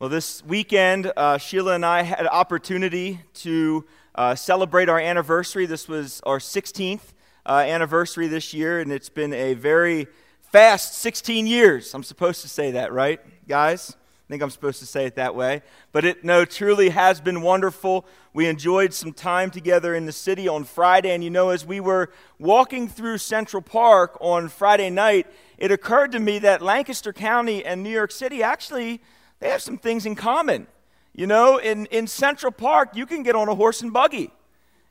Well, this weekend, uh, Sheila and I had an opportunity to uh, celebrate our anniversary. This was our 16th uh, anniversary this year, and it's been a very fast 16 years. I'm supposed to say that, right, guys? I think I'm supposed to say it that way. But it no, truly has been wonderful. We enjoyed some time together in the city on Friday, and you know, as we were walking through Central Park on Friday night, it occurred to me that Lancaster County and New York City actually they have some things in common. You know, in, in Central Park, you can get on a horse and buggy.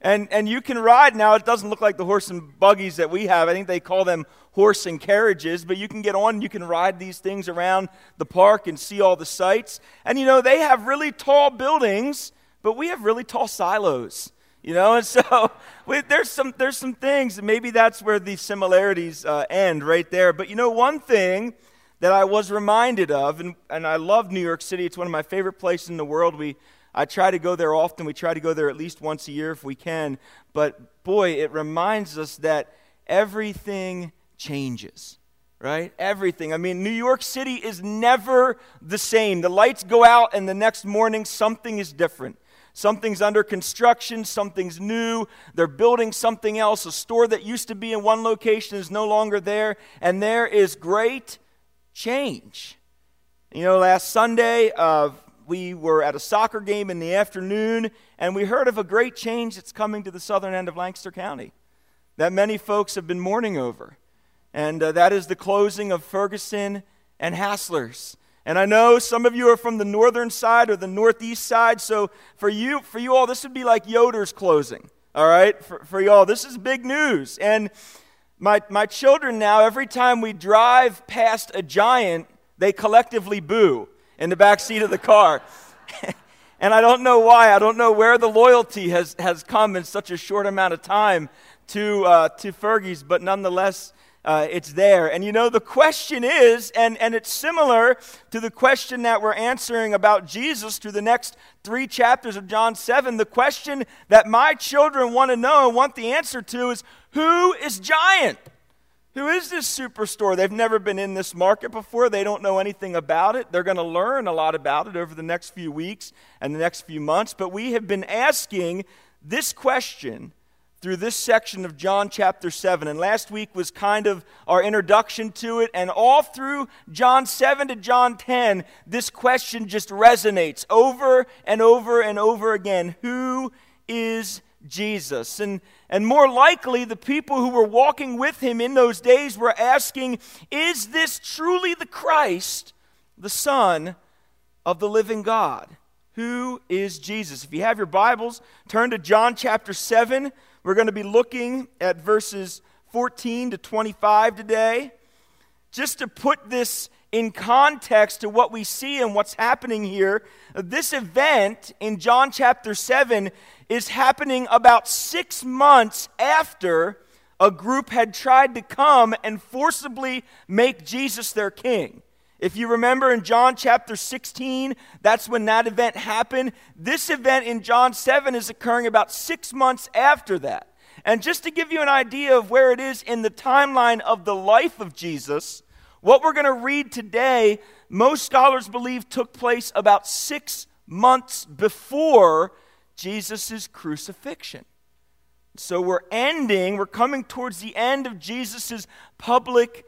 And, and you can ride. Now, it doesn't look like the horse and buggies that we have. I think they call them horse and carriages, but you can get on, you can ride these things around the park and see all the sights. And, you know, they have really tall buildings, but we have really tall silos. You know, and so we, there's, some, there's some things, maybe that's where the similarities uh, end right there. But, you know, one thing that I was reminded of, and, and I love New York City. It's one of my favorite places in the world. We, I try to go there often. We try to go there at least once a year if we can. But boy, it reminds us that everything changes, right? Everything. I mean, New York City is never the same. The lights go out, and the next morning, something is different. Something's under construction, something's new, they're building something else. A store that used to be in one location is no longer there, and there is great change. You know, last Sunday, uh, we were at a soccer game in the afternoon, and we heard of a great change that's coming to the southern end of Lancaster County that many folks have been mourning over. And uh, that is the closing of Ferguson and Hassler's. And I know some of you are from the northern side or the northeast side, so for you, for you all, this would be like Yoder's closing. All right, for, for y'all, this is big news. And my, my children now, every time we drive past a giant, they collectively boo in the back seat of the car. and I don't know why. I don't know where the loyalty has, has come in such a short amount of time to, uh, to Fergie's, but nonetheless, uh, it's there. And you know, the question is, and, and it's similar to the question that we're answering about Jesus through the next three chapters of John 7. The question that my children want to know and want the answer to is who is Giant? Who is this superstore? They've never been in this market before. They don't know anything about it. They're going to learn a lot about it over the next few weeks and the next few months. But we have been asking this question through this section of John chapter 7. And last week was kind of our introduction to it. And all through John 7 to John 10, this question just resonates over and over and over again Who is Jesus? And, and more likely, the people who were walking with him in those days were asking Is this truly the Christ, the Son of the living God? Who is Jesus? If you have your Bibles, turn to John chapter 7. We're going to be looking at verses 14 to 25 today. Just to put this in context to what we see and what's happening here, this event in John chapter 7 is happening about six months after a group had tried to come and forcibly make Jesus their king. If you remember in John chapter 16, that's when that event happened. This event in John 7 is occurring about six months after that. And just to give you an idea of where it is in the timeline of the life of Jesus, what we're going to read today, most scholars believe took place about six months before Jesus' crucifixion. So we're ending, we're coming towards the end of Jesus' public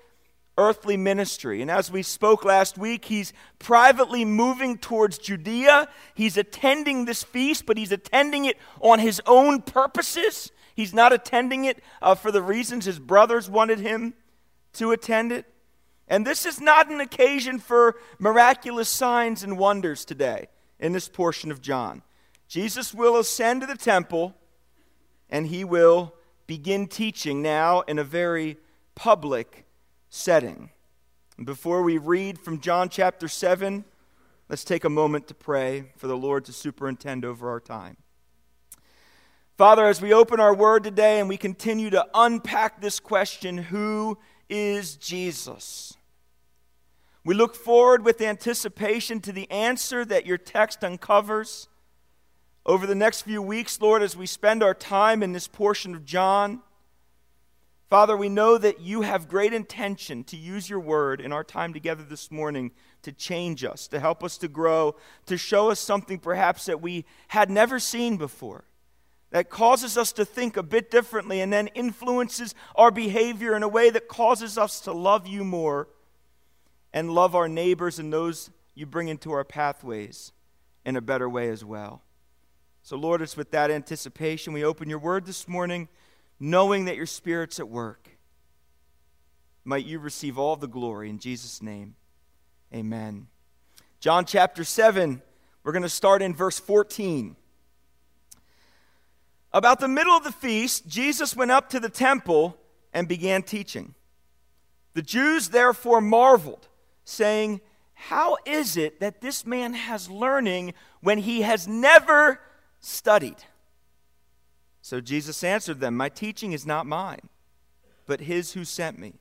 earthly ministry. And as we spoke last week, he's privately moving towards Judea. He's attending this feast, but he's attending it on his own purposes. He's not attending it uh, for the reasons his brothers wanted him to attend it. And this is not an occasion for miraculous signs and wonders today in this portion of John. Jesus will ascend to the temple and he will begin teaching now in a very public setting. And before we read from John chapter 7, let's take a moment to pray for the Lord to superintend over our time. Father, as we open our word today and we continue to unpack this question who is Jesus? We look forward with anticipation to the answer that your text uncovers. Over the next few weeks, Lord, as we spend our time in this portion of John, Father, we know that you have great intention to use your word in our time together this morning to change us, to help us to grow, to show us something perhaps that we had never seen before, that causes us to think a bit differently and then influences our behavior in a way that causes us to love you more and love our neighbors and those you bring into our pathways in a better way as well. So, Lord, it's with that anticipation we open your word this morning knowing that your Spirit's at work. Might you receive all the glory in Jesus' name. Amen. John chapter 7, we're going to start in verse 14. About the middle of the feast, Jesus went up to the temple and began teaching. The Jews therefore marveled, saying, How is it that this man has learning when he has never studied? So Jesus answered them, My teaching is not mine, but his who sent me.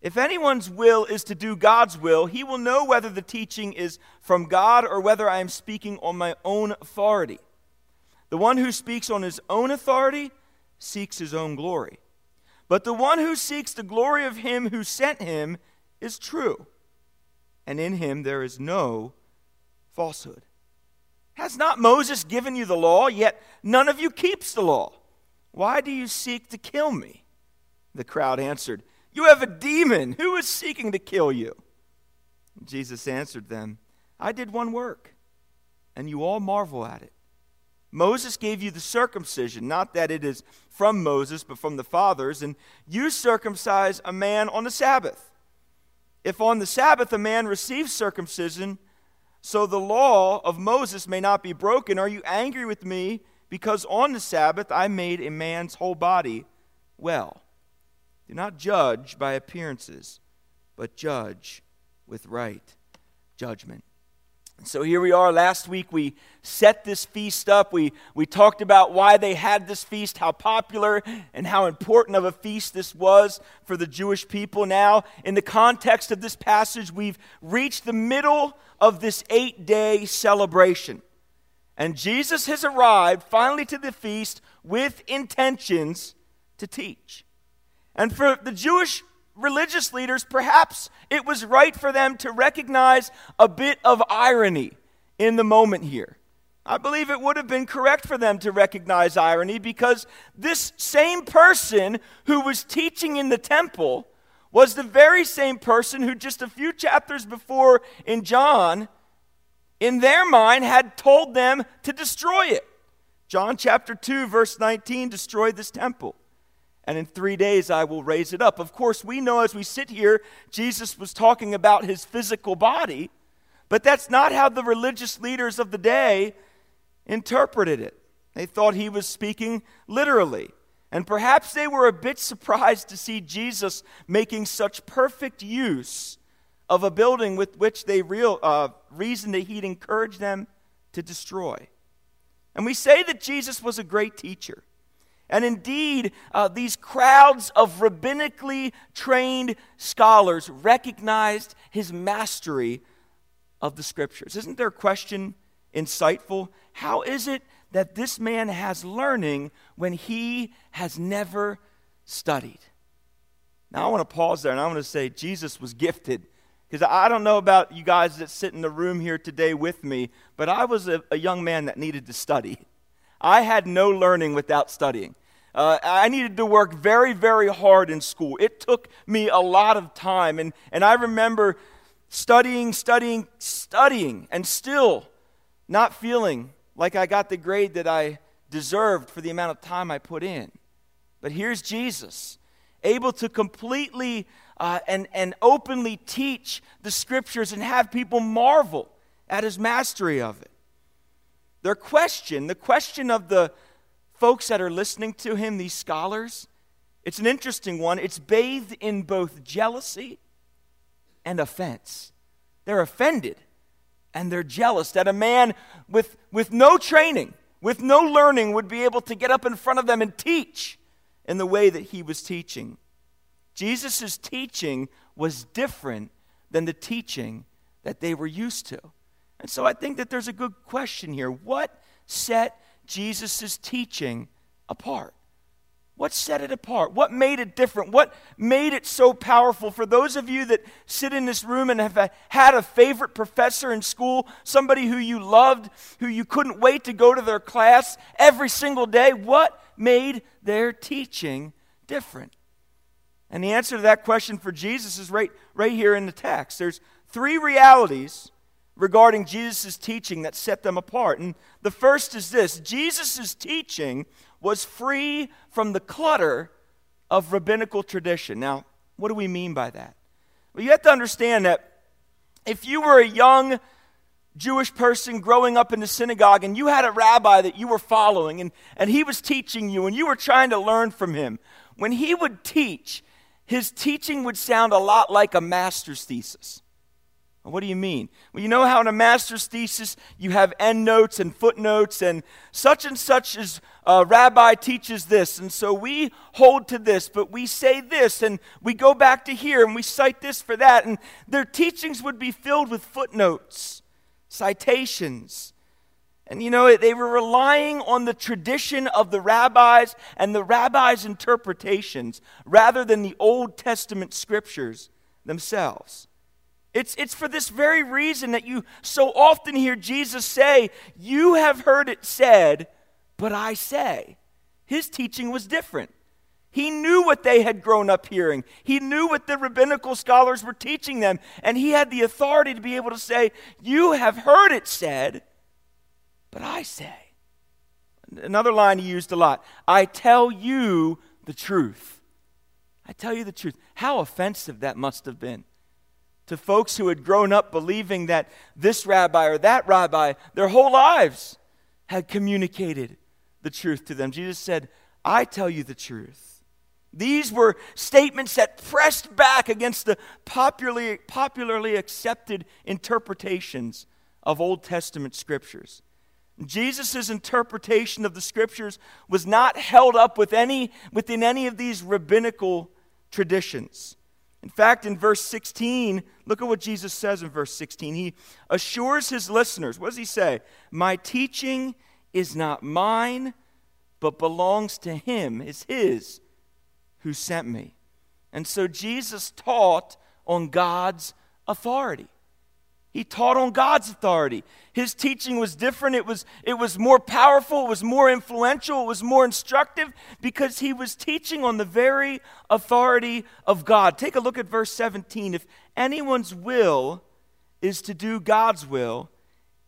If anyone's will is to do God's will, he will know whether the teaching is from God or whether I am speaking on my own authority. The one who speaks on his own authority seeks his own glory. But the one who seeks the glory of him who sent him is true, and in him there is no falsehood. Has not Moses given you the law, yet none of you keeps the law? Why do you seek to kill me? The crowd answered, You have a demon. Who is seeking to kill you? Jesus answered them, I did one work, and you all marvel at it. Moses gave you the circumcision, not that it is from Moses, but from the fathers, and you circumcise a man on the Sabbath. If on the Sabbath a man receives circumcision, so the law of Moses may not be broken. Are you angry with me because on the Sabbath I made a man's whole body well? Do not judge by appearances, but judge with right judgment. So here we are. Last week we set this feast up. We, we talked about why they had this feast, how popular and how important of a feast this was for the Jewish people. Now, in the context of this passage, we've reached the middle of this eight day celebration. And Jesus has arrived finally to the feast with intentions to teach. And for the Jewish religious leaders, perhaps it was right for them to recognize a bit of irony in the moment here. I believe it would have been correct for them to recognize irony because this same person who was teaching in the temple was the very same person who just a few chapters before in John, in their mind, had told them to destroy it. John chapter 2, verse 19 destroyed this temple and in three days I will raise it up. Of course, we know as we sit here, Jesus was talking about his physical body, but that's not how the religious leaders of the day interpreted it. They thought he was speaking literally. And perhaps they were a bit surprised to see Jesus making such perfect use of a building with which they real, uh, reasoned that he'd encourage them to destroy. And we say that Jesus was a great teacher. And indeed, uh, these crowds of rabbinically trained scholars recognized his mastery of the scriptures. Isn't their question insightful? How is it that this man has learning when he has never studied? Now, I want to pause there and I want to say Jesus was gifted. Because I don't know about you guys that sit in the room here today with me, but I was a, a young man that needed to study. I had no learning without studying. Uh, I needed to work very, very hard in school. It took me a lot of time. And, and I remember studying, studying, studying, and still not feeling like I got the grade that I deserved for the amount of time I put in. But here's Jesus, able to completely uh, and, and openly teach the scriptures and have people marvel at his mastery of it. Their question, the question of the folks that are listening to him, these scholars, it's an interesting one. It's bathed in both jealousy and offense. They're offended and they're jealous that a man with, with no training, with no learning, would be able to get up in front of them and teach in the way that he was teaching. Jesus' teaching was different than the teaching that they were used to. And so I think that there's a good question here. What set Jesus' teaching apart? What set it apart? What made it different? What made it so powerful? For those of you that sit in this room and have had a favorite professor in school, somebody who you loved, who you couldn't wait to go to their class every single day, what made their teaching different? And the answer to that question for Jesus is right, right here in the text. There's three realities regarding Jesus' teaching that set them apart. And the first is this Jesus' teaching was free from the clutter of rabbinical tradition. Now, what do we mean by that? Well, you have to understand that if you were a young Jewish person growing up in the synagogue and you had a rabbi that you were following and, and he was teaching you and you were trying to learn from him, when he would teach, his teaching would sound a lot like a master's thesis. What do you mean? Well, you know how in a master's thesis you have endnotes and footnotes, and such and such as a uh, rabbi teaches this, and so we hold to this, but we say this, and we go back to here, and we cite this for that, and their teachings would be filled with footnotes, citations. And you know, they were relying on the tradition of the rabbis and the rabbis' interpretations rather than the Old Testament scriptures themselves. It's, it's for this very reason that you so often hear Jesus say, You have heard it said, but I say. His teaching was different. He knew what they had grown up hearing. He knew what the rabbinical scholars were teaching them. And he had the authority to be able to say, You have heard it said, but I say. Another line he used a lot I tell you the truth. I tell you the truth. How offensive that must have been to folks who had grown up believing that this rabbi or that rabbi, their whole lives, had communicated the truth to them. Jesus said, I tell you the truth. These were statements that pressed back against the popularly, popularly accepted interpretations of Old Testament scriptures. Jesus' interpretation of the scriptures was not held up with any, within any of these rabbinical traditions. In fact, in verse 16, look at what Jesus says in verse 16. He assures his listeners, what does he say? My teaching is not mine, but belongs to him, is his who sent me. And so Jesus taught on God's authority. He taught on God's authority. His teaching was different. It was, it was more powerful. It was more influential. It was more instructive because he was teaching on the very authority of God. Take a look at verse 17. If anyone's will is to do God's will,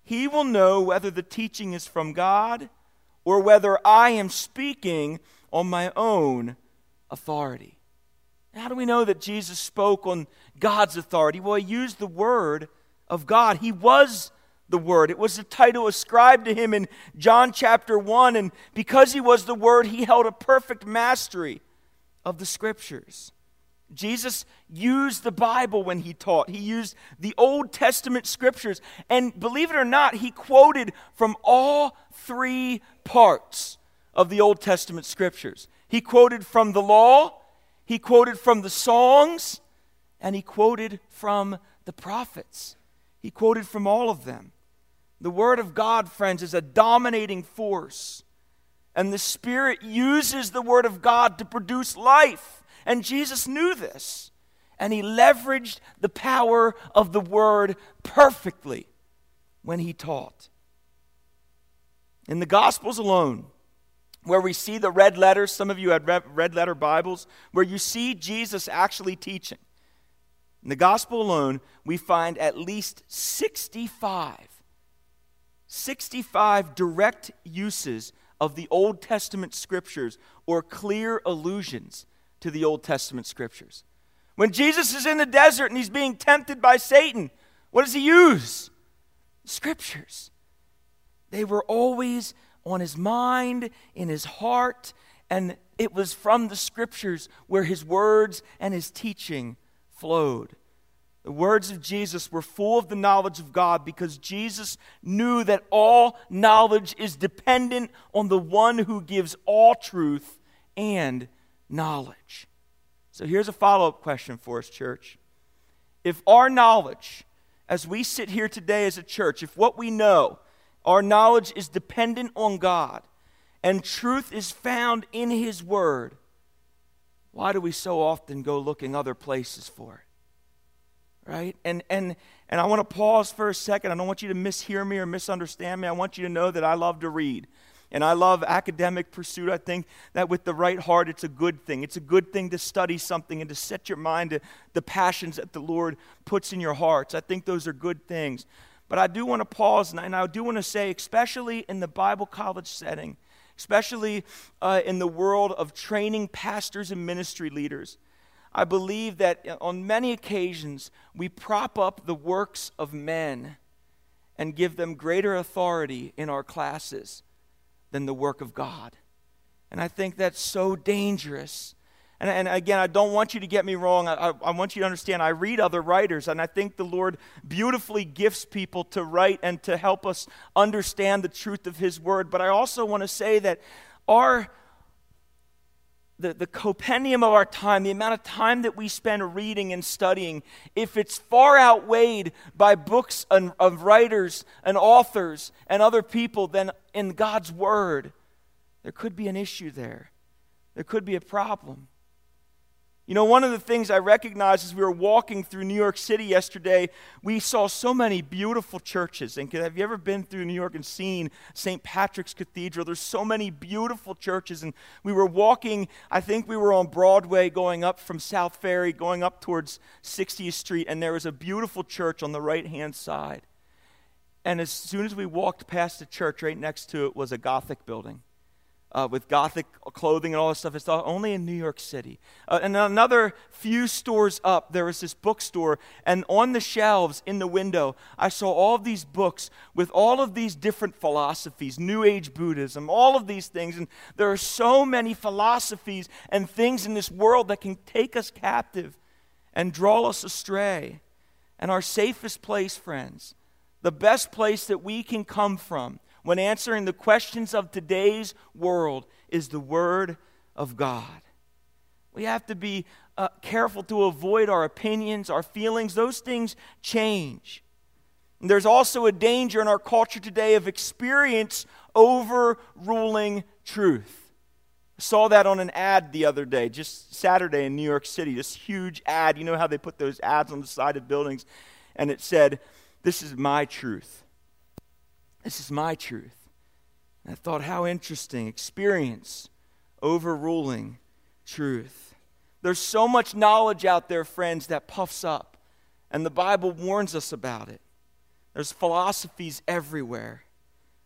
he will know whether the teaching is from God or whether I am speaking on my own authority. How do we know that Jesus spoke on God's authority? Well, he used the word of God. He was the Word. It was the title ascribed to him in John chapter 1. And because he was the Word, he held a perfect mastery of the Scriptures. Jesus used the Bible when he taught. He used the Old Testament scriptures. And believe it or not, he quoted from all three parts of the Old Testament scriptures. He quoted from the law, he quoted from the songs, and he quoted from the prophets. He quoted from all of them. The Word of God, friends, is a dominating force. And the Spirit uses the Word of God to produce life. And Jesus knew this. And he leveraged the power of the Word perfectly when he taught. In the Gospels alone, where we see the red letters, some of you had red letter Bibles, where you see Jesus actually teaching. In the gospel alone, we find at least 65, 65 direct uses of the Old Testament scriptures or clear allusions to the Old Testament scriptures. When Jesus is in the desert and he's being tempted by Satan, what does he use? Scriptures. They were always on his mind, in his heart, and it was from the scriptures where his words and his teaching flowed. The words of Jesus were full of the knowledge of God because Jesus knew that all knowledge is dependent on the one who gives all truth and knowledge. So here's a follow up question for us, church. If our knowledge, as we sit here today as a church, if what we know, our knowledge is dependent on God, and truth is found in His Word, why do we so often go looking other places for it? Right? And, and, and I want to pause for a second. I don't want you to mishear me or misunderstand me. I want you to know that I love to read. And I love academic pursuit. I think that with the right heart, it's a good thing. It's a good thing to study something and to set your mind to the passions that the Lord puts in your hearts. I think those are good things. But I do want to pause and I do want to say, especially in the Bible college setting, especially uh, in the world of training pastors and ministry leaders, I believe that on many occasions we prop up the works of men and give them greater authority in our classes than the work of God. And I think that's so dangerous. And, and again, I don't want you to get me wrong. I, I, want you to understand I read other writers, and I think the Lord beautifully gifts people to write and to help us understand the truth of His Word. But I also want to say that our the, the compendium of our time, the amount of time that we spend reading and studying, if it's far outweighed by books and, of writers and authors and other people than in God's Word, there could be an issue there. There could be a problem. You know, one of the things I recognized as we were walking through New York City yesterday, we saw so many beautiful churches. And have you ever been through New York and seen St. Patrick's Cathedral? There's so many beautiful churches. And we were walking, I think we were on Broadway going up from South Ferry, going up towards 60th Street, and there was a beautiful church on the right hand side. And as soon as we walked past the church, right next to it was a Gothic building uh, with Gothic clothing and all this stuff. It's only in New York City. Uh, and another few stores up, there was this bookstore, and on the shelves in the window, I saw all of these books with all of these different philosophies New Age Buddhism, all of these things. And there are so many philosophies and things in this world that can take us captive and draw us astray. And our safest place, friends, the best place that we can come from when answering the questions of today's world is the Word of God. We have to be uh, careful to avoid our opinions, our feelings. Those things change. And there's also a danger in our culture today of experience overruling truth. Saw that on an ad the other day, just Saturday in New York City. This huge ad. You know how they put those ads on the side of buildings? And it said, This is my truth. This is my truth. And I thought, how interesting. Experience overruling truth. There's so much knowledge out there, friends, that puffs up. And the Bible warns us about it. There's philosophies everywhere.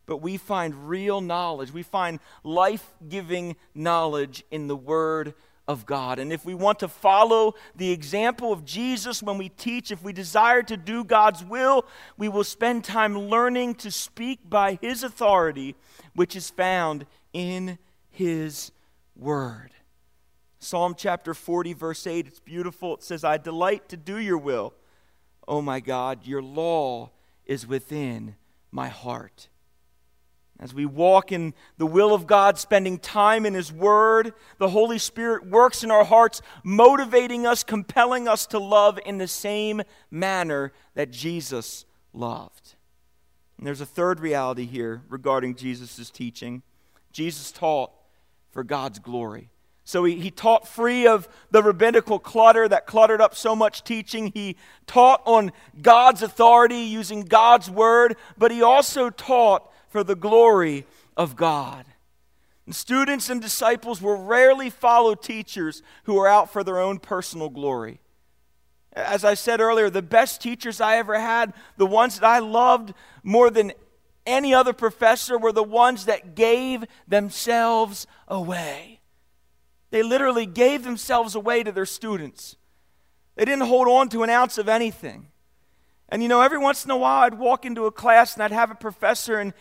But we find real knowledge. We find life giving knowledge in the Word of God. And if we want to follow the example of Jesus when we teach, if we desire to do God's will, we will spend time learning to speak by His authority, which is found in His Word. Psalm chapter 40, verse 8, it's beautiful. It says, I delight to do your will. Oh my God, your law is within my heart. As we walk in the will of God, spending time in His Word, the Holy Spirit works in our hearts, motivating us, compelling us to love in the same manner that Jesus loved. And there's a third reality here regarding Jesus' teaching. Jesus taught for God's glory. So he, he taught free of the rabbinical clutter that cluttered up so much teaching. He taught on God's authority using God's word, but he also taught for the glory of God. And students and disciples will rarely follow teachers who are out for their own personal glory. As I said earlier, the best teachers I ever had, the ones that I loved more than any other professor, were the ones that gave themselves away. They literally gave themselves away to their students. They didn't hold on to an ounce of anything. And you know, every once in a while I'd walk into a class and I'd have a professor and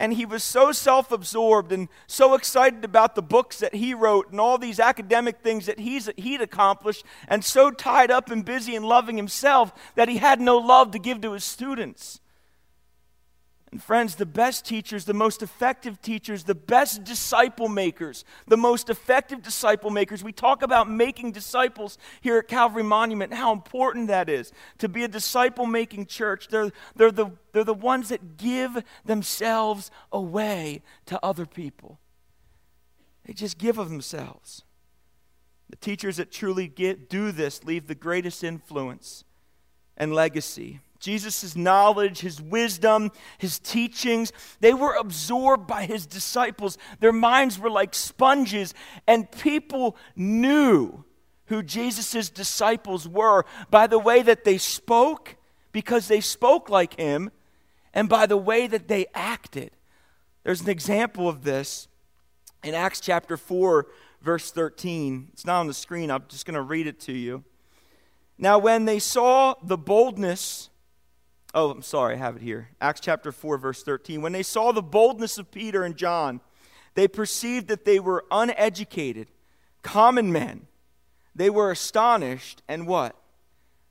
and he was so self absorbed and so excited about the books that he wrote and all these academic things that he's, he'd accomplished, and so tied up and busy and loving himself that he had no love to give to his students. And friends, the best teachers, the most effective teachers, the best disciple makers, the most effective disciple makers. We talk about making disciples here at Calvary Monument, how important that is to be a disciple making church. They're, they're, the, they're the ones that give themselves away to other people. They just give of themselves. The teachers that truly get, do this leave the greatest influence and legacy. Jesus' knowledge, his wisdom, his teachings, they were absorbed by his disciples. Their minds were like sponges, and people knew who Jesus' disciples were by the way that they spoke, because they spoke like him, and by the way that they acted. There's an example of this in Acts chapter 4, verse 13. It's not on the screen, I'm just going to read it to you. Now, when they saw the boldness, oh, I'm sorry, I have it here. Acts chapter 4, verse 13. When they saw the boldness of Peter and John, they perceived that they were uneducated, common men. They were astonished, and what?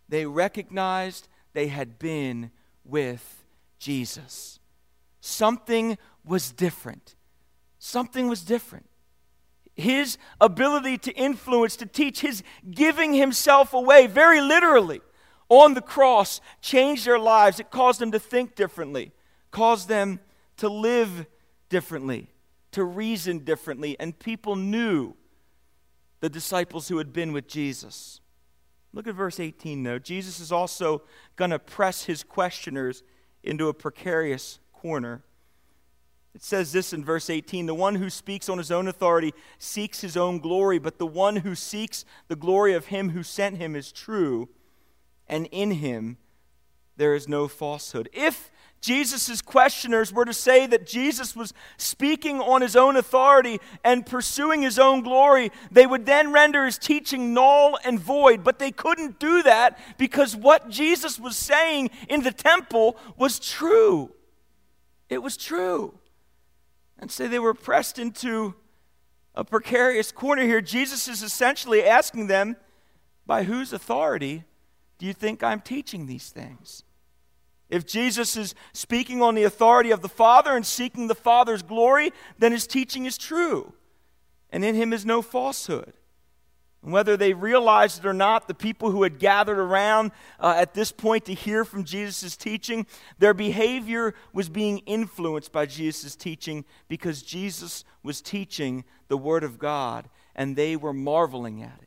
They recognized they had been with Jesus. Something was different. Something was different. His ability to influence, to teach, his giving himself away, very literally, on the cross, changed their lives. It caused them to think differently, caused them to live differently, to reason differently, and people knew the disciples who had been with Jesus. Look at verse 18, though. Jesus is also going to press his questioners into a precarious corner. It says this in verse 18 The one who speaks on his own authority seeks his own glory, but the one who seeks the glory of him who sent him is true, and in him there is no falsehood. If Jesus' questioners were to say that Jesus was speaking on his own authority and pursuing his own glory, they would then render his teaching null and void. But they couldn't do that because what Jesus was saying in the temple was true. It was true and say they were pressed into a precarious corner here. Jesus is essentially asking them, By whose authority do you think I'm teaching these things? If Jesus is speaking on the authority of the Father and seeking the Father's glory, then his teaching is true, and in him is no falsehood. And whether they realized it or not, the people who had gathered around uh, at this point to hear from Jesus' teaching, their behavior was being influenced by Jesus' teaching because Jesus was teaching the Word of God, and they were marveling at it.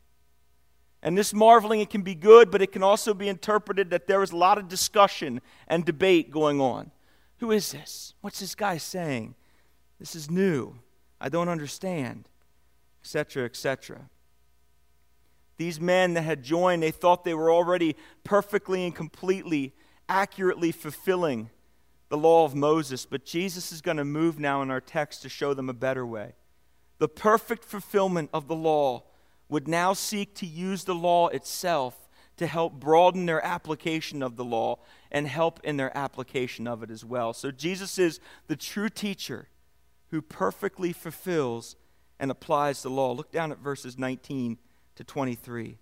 And this marveling, it can be good, but it can also be interpreted that there was a lot of discussion and debate going on. Who is this? What's this guy saying? This is new. I don't understand, etc., etc. These men that had joined, they thought they were already perfectly and completely, accurately fulfilling the law of Moses. But Jesus is going to move now in our text to show them a better way. The perfect fulfillment of the law would now seek to use the law itself to help broaden their application of the law and help in their application of it as well. So Jesus is the true teacher who perfectly fulfills and applies the law. Look down at verses 19 to 23.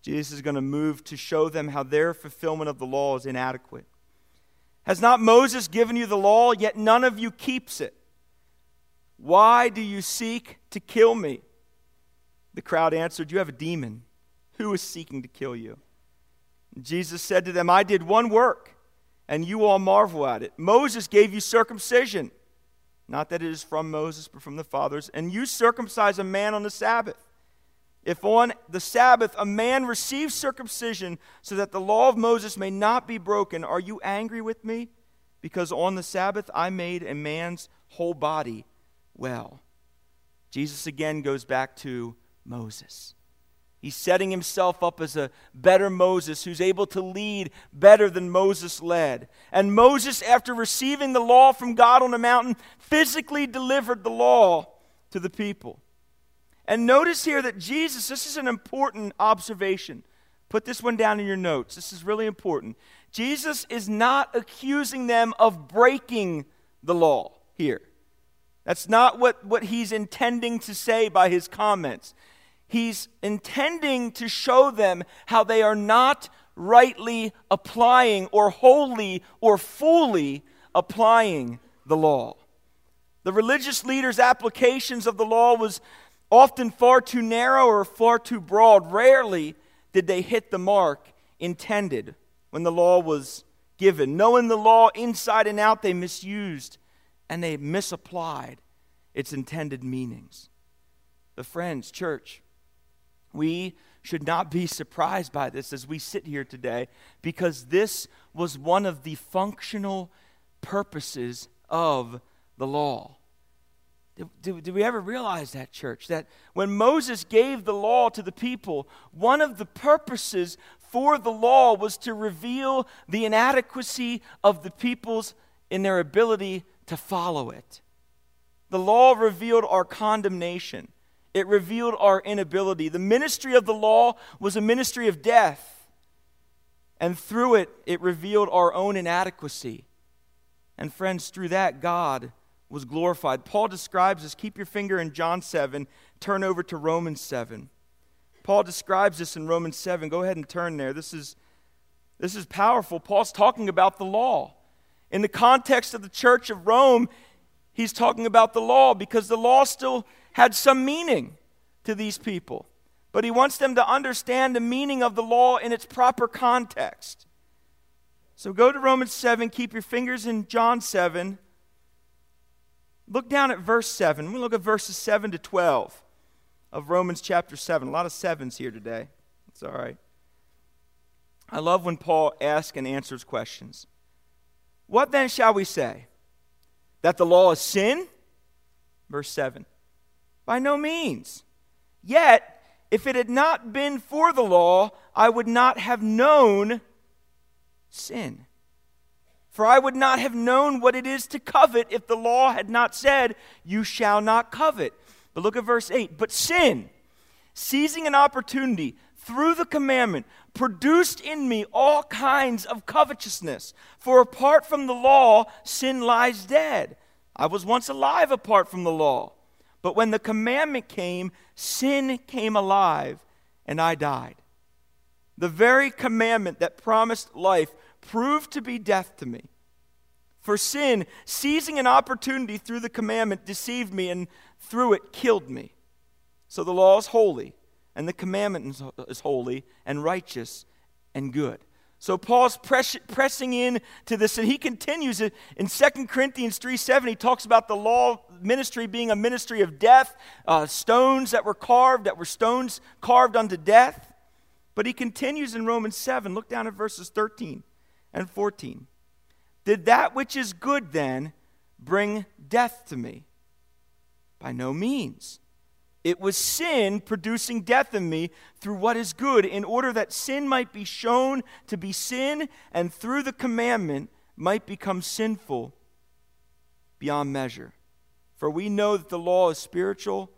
Jesus is going to move to show them how their fulfillment of the law is inadequate. Has not Moses given you the law, yet none of you keeps it? Why do you seek to kill me? The crowd answered, You have a demon. Who is seeking to kill you? Jesus said to them, I did one work, and you all marvel at it. Moses gave you circumcision. Not that it is from Moses, but from the fathers. And you circumcise a man on the Sabbath. If on the Sabbath a man receives circumcision so that the law of Moses may not be broken, are you angry with me? Because on the Sabbath I made a man's whole body well. Jesus again goes back to Moses. He's setting himself up as a better Moses who's able to lead better than Moses led. And Moses, after receiving the law from God on the mountain, physically delivered the law to the people. And notice here that Jesus, this is an important observation. Put this one down in your notes. This is really important. Jesus is not accusing them of breaking the law here. That's not what, what he's intending to say by his comments. He's intending to show them how they are not rightly applying or wholly or fully applying the law. The religious leaders' applications of the law was often far too narrow or far too broad. Rarely did they hit the mark intended when the law was given. Knowing the law inside and out, they misused and they misapplied its intended meanings. But, friends, church, we should not be surprised by this as we sit here today because this was one of the functional purposes of the law. Did, we ever realize that, church? That when Moses gave the law to the people, one of the purposes for the law was to reveal the inadequacy of the peoples in their ability to follow it. The law revealed our condemnation, it revealed our inability. The ministry of the law was a ministry of death, and through it, it revealed our own inadequacy. And, friends, through that, God was glorified. Paul describes this. Keep your finger in John 7, turn over to Romans 7. Paul describes this in Romans 7. Go ahead and turn there. This is, this is powerful. Paul's talking about the law. In the context of the church of Rome, he's talking about the law because the law still had some meaning to these people. But he wants them to understand the meaning of the law in its proper context. So go to Romans 7, keep your fingers in John 7. Look down at verse 7. We look at verses 7 to 12 of Romans chapter 7. A lot of sevens here today. It's all right. I love when Paul asks and answers questions. What then shall we say? That the law is sin? Verse 7. By no means. Yet, if it had not been for the law, I would not have known sin. For I would not have known what it is to covet if the law had not said, You shall not covet. But look at verse 8. But sin, seizing an opportunity through the commandment, produced in me all kinds of covetousness. For apart from the law, sin lies dead. I was once alive apart from the law. But when the commandment came, sin came alive, and I died. The very commandment that promised life proved to be death to me. For sin, seizing an opportunity through the commandment, deceived me and through it killed me. So the law is holy, and the commandment is holy and righteous and good. So Paul's press, pressing in to this, and he continues in 2 Corinthians 3 7. He talks about the law ministry being a ministry of death, uh, stones that were carved, that were stones carved unto death. But he continues in Romans 7. Look down at verses 13 and 14. Did that which is good then bring death to me? By no means. It was sin producing death in me through what is good, in order that sin might be shown to be sin, and through the commandment might become sinful beyond measure. For we know that the law is spiritual,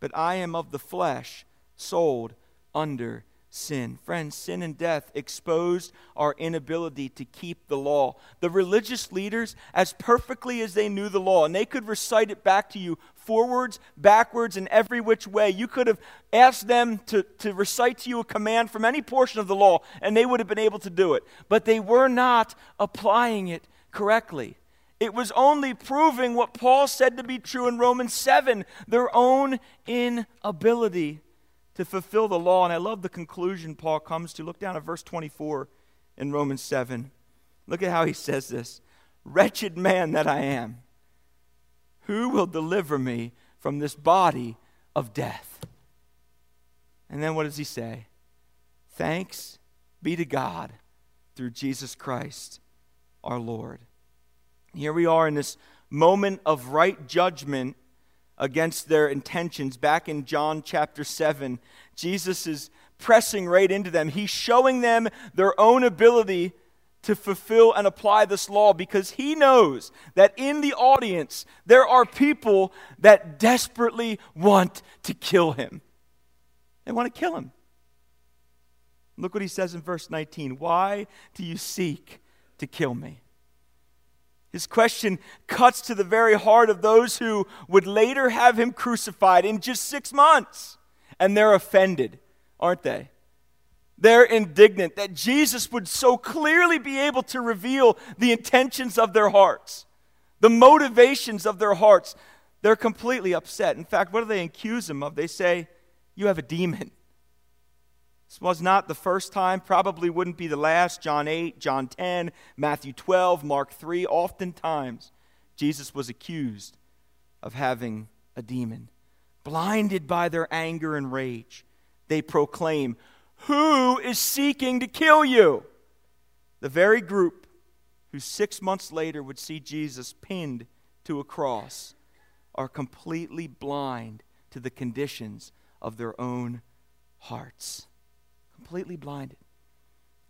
but I am of the flesh, sold under sin. Friends, sin and death exposed our inability to keep the law. The religious leaders, as perfectly as they knew the law, and they could recite it back to you forwards, backwards, and every which way, you could have asked them to, to recite to you a command from any portion of the law, and they would have been able to do it. But they were not applying it correctly. It was only proving what Paul said to be true in Romans 7 their own inability to fulfill the law. And I love the conclusion Paul comes to. Look down at verse 24 in Romans 7. Look at how he says this Wretched man that I am, who will deliver me from this body of death? And then what does he say? Thanks be to God through Jesus Christ our Lord. Here we are in this moment of right judgment against their intentions. Back in John chapter 7, Jesus is pressing right into them. He's showing them their own ability to fulfill and apply this law because he knows that in the audience there are people that desperately want to kill him. They want to kill him. Look what he says in verse 19 Why do you seek to kill me? His question cuts to the very heart of those who would later have him crucified in just six months. And they're offended, aren't they? They're indignant that Jesus would so clearly be able to reveal the intentions of their hearts, the motivations of their hearts. They're completely upset. In fact, what do they accuse him of? They say, You have a demon. This was not the first time, probably wouldn't be the last. John 8, John 10, Matthew 12, Mark 3. Oftentimes, Jesus was accused of having a demon. blinded by their anger and rage, they proclaim, Who is seeking to kill you? The very group who six months later would see Jesus pinned to a cross are completely blind to the conditions of their own hearts. Completely blinded.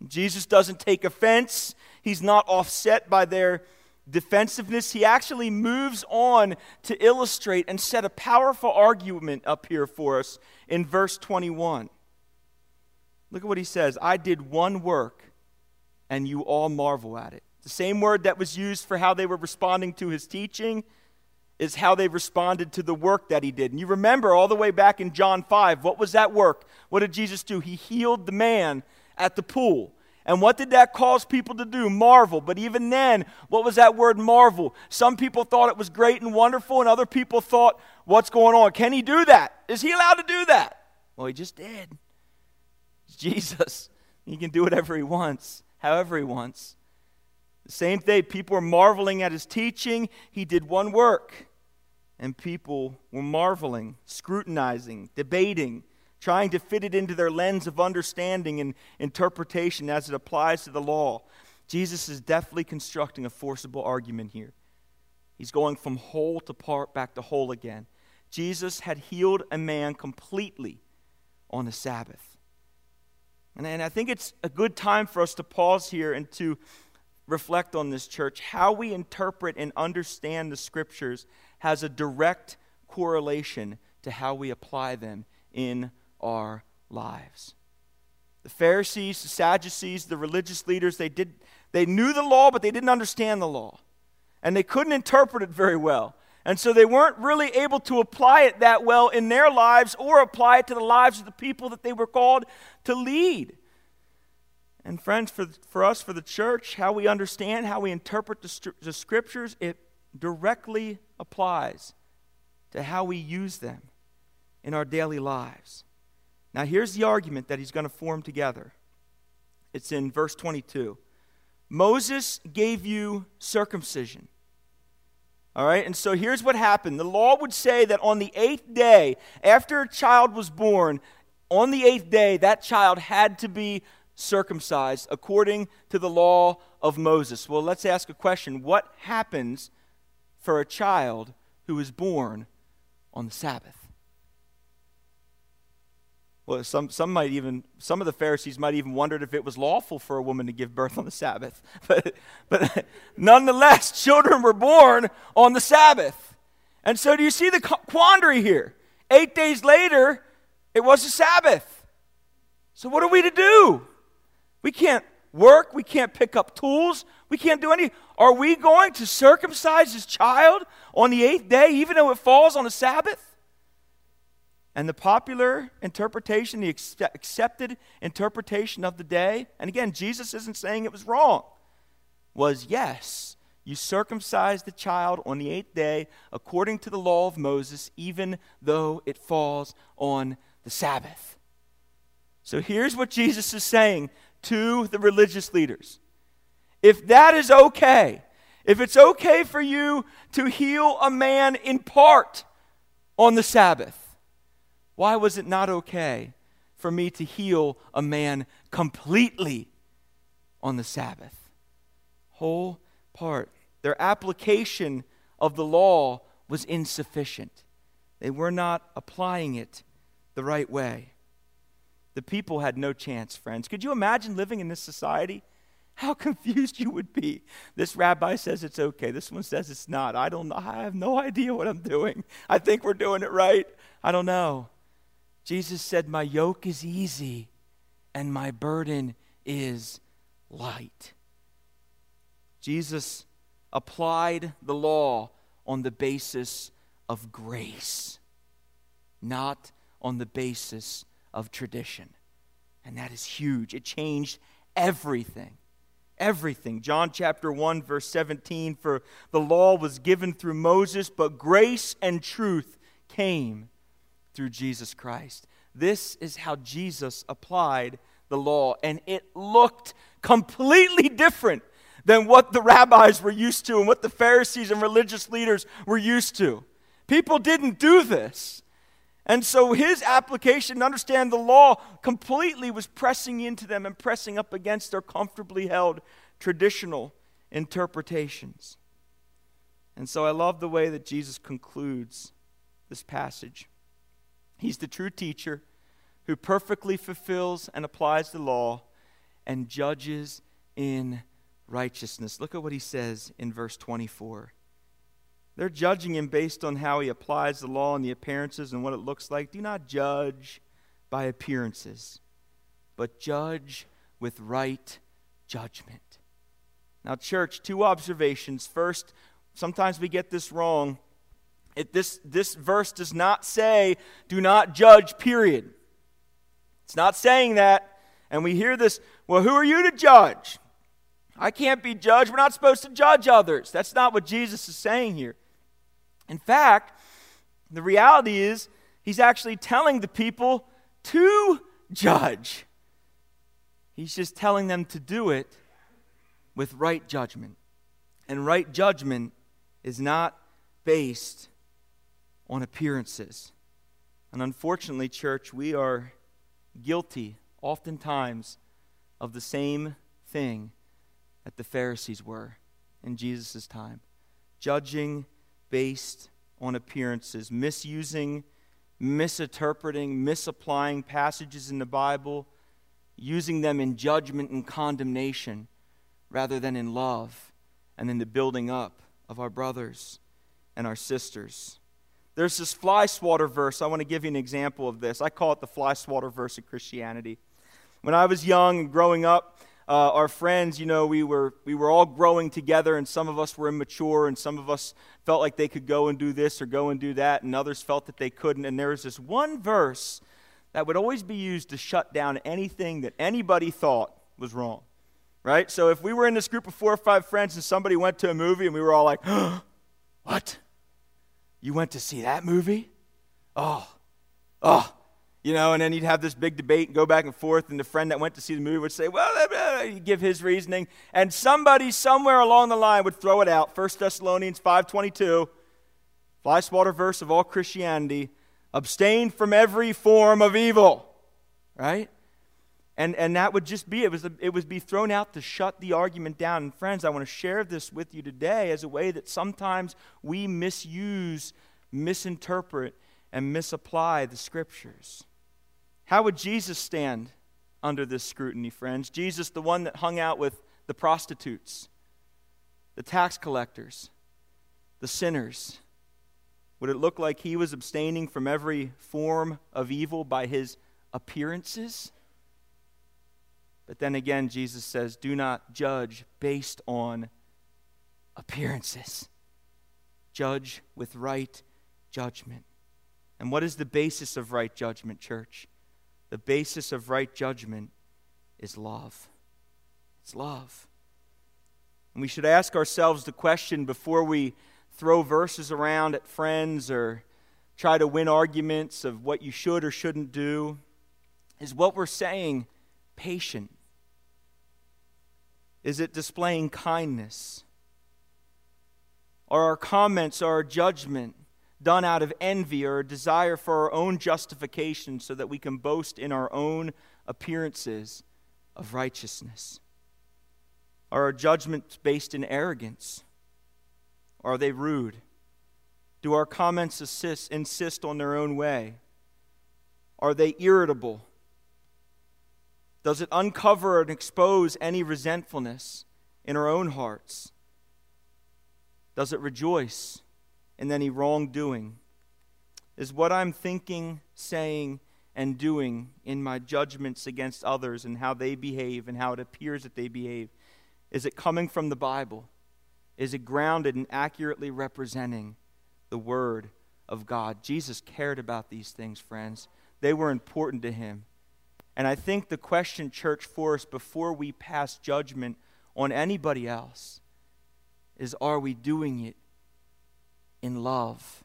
Jesus doesn't take offense, he's not offset by their defensiveness. He actually moves on to illustrate and set a powerful argument up here for us in verse 21. Look at what he says I did one work, and you all marvel at it. The same word that was used for how they were responding to his teaching is how they responded to the work that he did. And you remember all the way back in John 5, what was that work? What did Jesus do? He healed the man at the pool. And what did that cause people to do? Marvel. But even then, what was that word marvel? Some people thought it was great and wonderful, and other people thought, what's going on? Can he do that? Is he allowed to do that? Well, he just did. It's Jesus. He can do whatever he wants, however he wants. The same thing, people were marveling at his teaching. He did one work, and people were marveling, scrutinizing, debating trying to fit it into their lens of understanding and interpretation as it applies to the law. Jesus is deftly constructing a forcible argument here. He's going from whole to part back to whole again. Jesus had healed a man completely on the Sabbath. And, and I think it's a good time for us to pause here and to reflect on this, church. How we interpret and understand the scriptures has a direct correlation to how we apply them in our lives. The Pharisees, the Sadducees, the religious leaders, they, did, they knew the law, but they didn't understand the law. And they couldn't interpret it very well. And so they weren't really able to apply it that well in their lives or apply it to the lives of the people that they were called to lead. And, friends, for, for us, for the church, how we understand, how we interpret the, the scriptures, it directly applies to how we use them in our daily lives. Now, here's the argument that he's going to form together. It's in verse 22. Moses gave you circumcision. All right, and so here's what happened. The law would say that on the eighth day, after a child was born, on the eighth day, that child had to be circumcised according to the law of Moses. Well, let's ask a question What happens for a child who is born on the Sabbath? Well, some, some might even, some of the Pharisees might even wondered if it was lawful for a woman to give birth on the Sabbath. But, but nonetheless, children were born on the Sabbath. And so do you see the quandary here? Eight days later, it was a Sabbath. So what are we to do? We can't work. We can't pick up tools. We can't do any. Are we going to circumcise this child on the eighth day, even though it falls on a Sabbath? And the popular interpretation, the accepted interpretation of the day, and again, Jesus isn't saying it was wrong, was yes, you circumcise the child on the eighth day according to the law of Moses, even though it falls on the Sabbath. So here's what Jesus is saying to the religious leaders If that is okay, if it's okay for you to heal a man in part on the Sabbath, why was it not okay for me to heal a man completely on the Sabbath? Whole part. Their application of the law was insufficient. They were not applying it the right way. The people had no chance, friends. Could you imagine living in this society? How confused you would be. This rabbi says it's okay. This one says it's not. I don't know. I have no idea what I'm doing. I think we're doing it right. I don't know. Jesus said, My yoke is easy and my burden is light. Jesus applied the law on the basis of grace, not on the basis of tradition. And that is huge. It changed everything. Everything. John chapter 1, verse 17 For the law was given through Moses, but grace and truth came through Jesus Christ. This is how Jesus applied the law, and it looked completely different than what the rabbis were used to and what the Pharisees and religious leaders were used to. People didn't do this. And so his application to understand the law completely was pressing into them and pressing up against their comfortably held traditional interpretations. And so I love the way that Jesus concludes this passage. He's the true teacher who perfectly fulfills and applies the law and judges in righteousness. Look at what he says in verse 24. They're judging him based on how he applies the law and the appearances and what it looks like. Do not judge by appearances, but judge with right judgment. Now, church, two observations. First, sometimes we get this wrong. It, this, this verse does not say, do not judge, period. It's not saying that. And we hear this, well, who are you to judge? I can't be judged. We're not supposed to judge others. That's not what Jesus is saying here. In fact, the reality is, he's actually telling the people to judge. He's just telling them to do it with right judgment. And right judgment is not based on appearances. And unfortunately, church, we are guilty oftentimes of the same thing that the Pharisees were in Jesus' time judging based on appearances, misusing, misinterpreting, misapplying passages in the Bible, using them in judgment and condemnation rather than in love and in the building up of our brothers and our sisters. There's this fly swatter verse. I want to give you an example of this. I call it the fly swatter verse of Christianity. When I was young and growing up, uh, our friends, you know, we were, we were all growing together, and some of us were immature, and some of us felt like they could go and do this or go and do that, and others felt that they couldn't. And there was this one verse that would always be used to shut down anything that anybody thought was wrong, right? So if we were in this group of four or five friends and somebody went to a movie and we were all like, What? You went to see that movie? Oh, oh, you know, and then you'd have this big debate and go back and forth, and the friend that went to see the movie would say, well, give his reasoning, and somebody somewhere along the line would throw it out. 1 Thessalonians 5.22, fly swatter verse of all Christianity, abstain from every form of evil, right? And, and that would just be, it, was, it would be thrown out to shut the argument down. And friends, I want to share this with you today as a way that sometimes we misuse, misinterpret, and misapply the scriptures. How would Jesus stand under this scrutiny, friends? Jesus, the one that hung out with the prostitutes, the tax collectors, the sinners. Would it look like he was abstaining from every form of evil by his appearances? But then again, Jesus says, do not judge based on appearances. Judge with right judgment. And what is the basis of right judgment, church? The basis of right judgment is love. It's love. And we should ask ourselves the question before we throw verses around at friends or try to win arguments of what you should or shouldn't do is what we're saying patient? Is it displaying kindness? Are our comments our judgment done out of envy or a desire for our own justification so that we can boast in our own appearances of righteousness? Are our judgments based in arrogance? Are they rude? Do our comments assist, insist on their own way? Are they irritable? Does it uncover and expose any resentfulness in our own hearts? Does it rejoice in any wrongdoing? Is what I'm thinking, saying, and doing in my judgments against others and how they behave and how it appears that they behave, is it coming from the Bible? Is it grounded in accurately representing the Word of God? Jesus cared about these things, friends. They were important to him. And I think the question, church, for us before we pass judgment on anybody else is are we doing it in love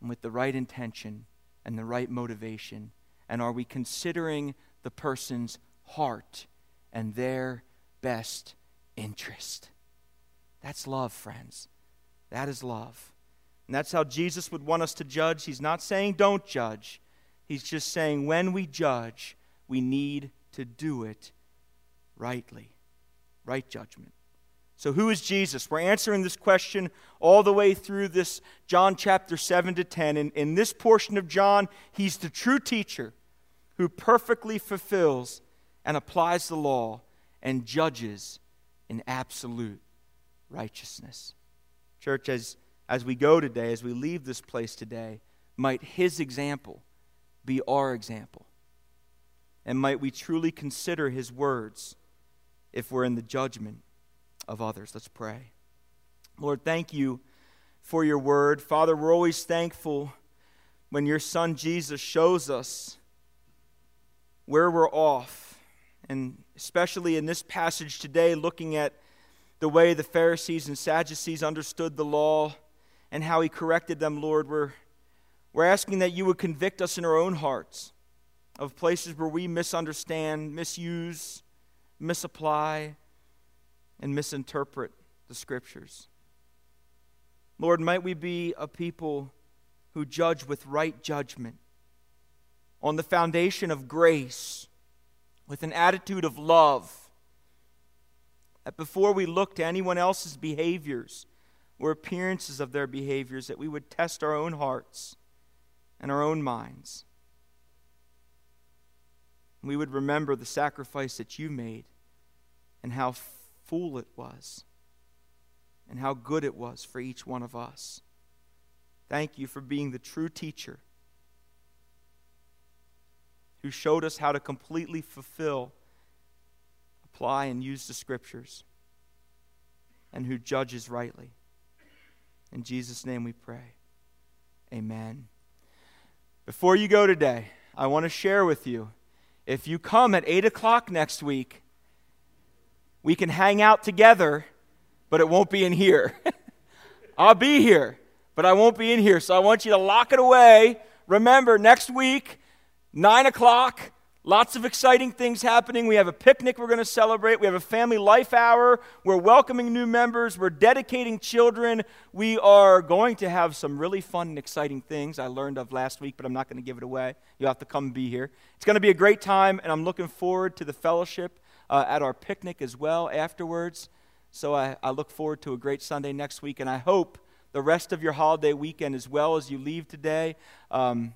and with the right intention and the right motivation? And are we considering the person's heart and their best interest? That's love, friends. That is love. And that's how Jesus would want us to judge. He's not saying don't judge, He's just saying when we judge, we need to do it rightly. Right judgment. So, who is Jesus? We're answering this question all the way through this John chapter 7 to 10. And in this portion of John, he's the true teacher who perfectly fulfills and applies the law and judges in absolute righteousness. Church, as, as we go today, as we leave this place today, might his example be our example. And might we truly consider his words if we're in the judgment of others. Let's pray. Lord, thank you for your word. Father, we're always thankful when your son Jesus shows us where we're off. And especially in this passage today, looking at the way the Pharisees and Sadducees understood the law and how he corrected them, Lord, we're, we're asking that you would convict us in our own hearts of places where we misunderstand, misuse, misapply, and misinterpret the scriptures. Lord, might we be a people who judge with right judgment on the foundation of grace, with an attitude of love. That before we look to anyone else's behaviors or appearances of their behaviors, that we would test our own hearts and our own minds. We would remember the sacrifice that you made and how full it was and how good it was for each one of us. Thank you for being the true teacher who showed us how to completely fulfill, apply, and use the scriptures, and who judges rightly. In Jesus' name we pray. Amen. Before you go today, I want to share with you if you come at 8 o'clock next week, we can hang out together, but it won't be in here. I'll be here, but I won't be in here. So I want you to lock it away. Remember, next week, 9 o'clock, lots of exciting things happening. We have a picnic we're going to celebrate. We have a family life hour. We're welcoming new members. We're dedicating children. We are going to have some really fun and exciting things I learned of last week, but I'm not going to give it away. You'll have to come be here. It's going to be a great time, and I'm looking forward to the fellowship uh, at our picnic as well afterwards. So I, I look forward to a great Sunday next week, and I hope the rest of your holiday weekend as well as you leave today. Um,